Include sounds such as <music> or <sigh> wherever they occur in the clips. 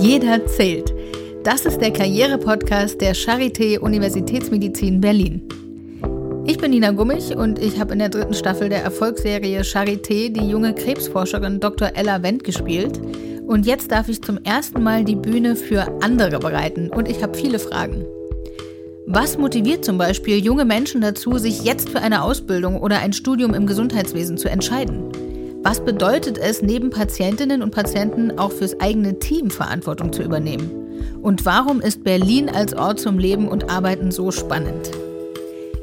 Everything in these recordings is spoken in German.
Jeder zählt. Das ist der Karriere-Podcast der Charité Universitätsmedizin Berlin. Ich bin Nina Gummich und ich habe in der dritten Staffel der Erfolgsserie Charité die junge Krebsforscherin Dr. Ella Wendt gespielt. Und jetzt darf ich zum ersten Mal die Bühne für andere bereiten und ich habe viele Fragen. Was motiviert zum Beispiel junge Menschen dazu, sich jetzt für eine Ausbildung oder ein Studium im Gesundheitswesen zu entscheiden? Was bedeutet es, neben Patientinnen und Patienten auch fürs eigene Team Verantwortung zu übernehmen? Und warum ist Berlin als Ort zum Leben und Arbeiten so spannend?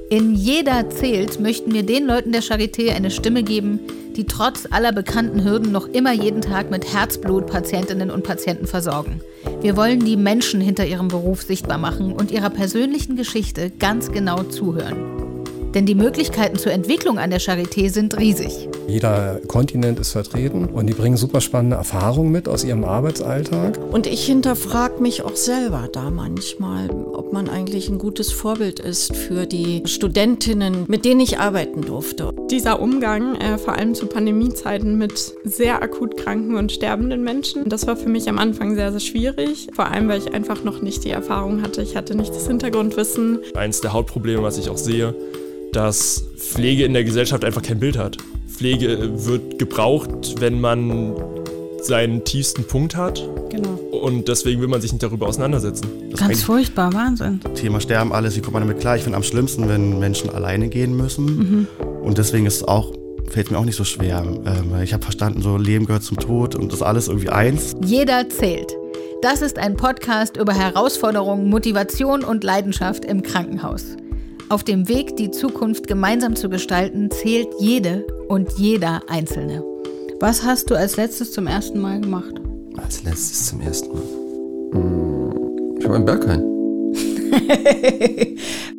In Jeder zählt möchten wir den Leuten der Charité eine Stimme geben, die trotz aller bekannten Hürden noch immer jeden Tag mit Herzblut Patientinnen und Patienten versorgen. Wir wollen die Menschen hinter ihrem Beruf sichtbar machen und ihrer persönlichen Geschichte ganz genau zuhören. Denn die Möglichkeiten zur Entwicklung an der Charité sind riesig. Jeder Kontinent ist vertreten und die bringen super spannende Erfahrungen mit aus ihrem Arbeitsalltag. Und ich hinterfrage mich auch selber da manchmal, ob man eigentlich ein gutes Vorbild ist für die Studentinnen, mit denen ich arbeiten durfte. Dieser Umgang, äh, vor allem zu Pandemiezeiten mit sehr akut kranken und sterbenden Menschen, das war für mich am Anfang sehr, sehr schwierig. Vor allem, weil ich einfach noch nicht die Erfahrung hatte. Ich hatte nicht das Hintergrundwissen. Eins der Hauptprobleme, was ich auch sehe, dass Pflege in der Gesellschaft einfach kein Bild hat. Pflege wird gebraucht, wenn man seinen tiefsten Punkt hat. Genau. Und deswegen will man sich nicht darüber auseinandersetzen. Das Ganz furchtbar, Wahnsinn. Thema Sterben, alles, wie kommt man damit klar? Ich finde am schlimmsten, wenn Menschen alleine gehen müssen. Mhm. Und deswegen ist es auch fällt mir auch nicht so schwer. Ähm, ich habe verstanden, so Leben gehört zum Tod und das ist alles irgendwie eins. Jeder zählt. Das ist ein Podcast über Herausforderungen, Motivation und Leidenschaft im Krankenhaus. Auf dem Weg, die Zukunft gemeinsam zu gestalten, zählt jede und jeder Einzelne. Was hast du als letztes zum ersten Mal gemacht? Als letztes zum ersten Mal? Hm, ich habe einen Berghain. <laughs>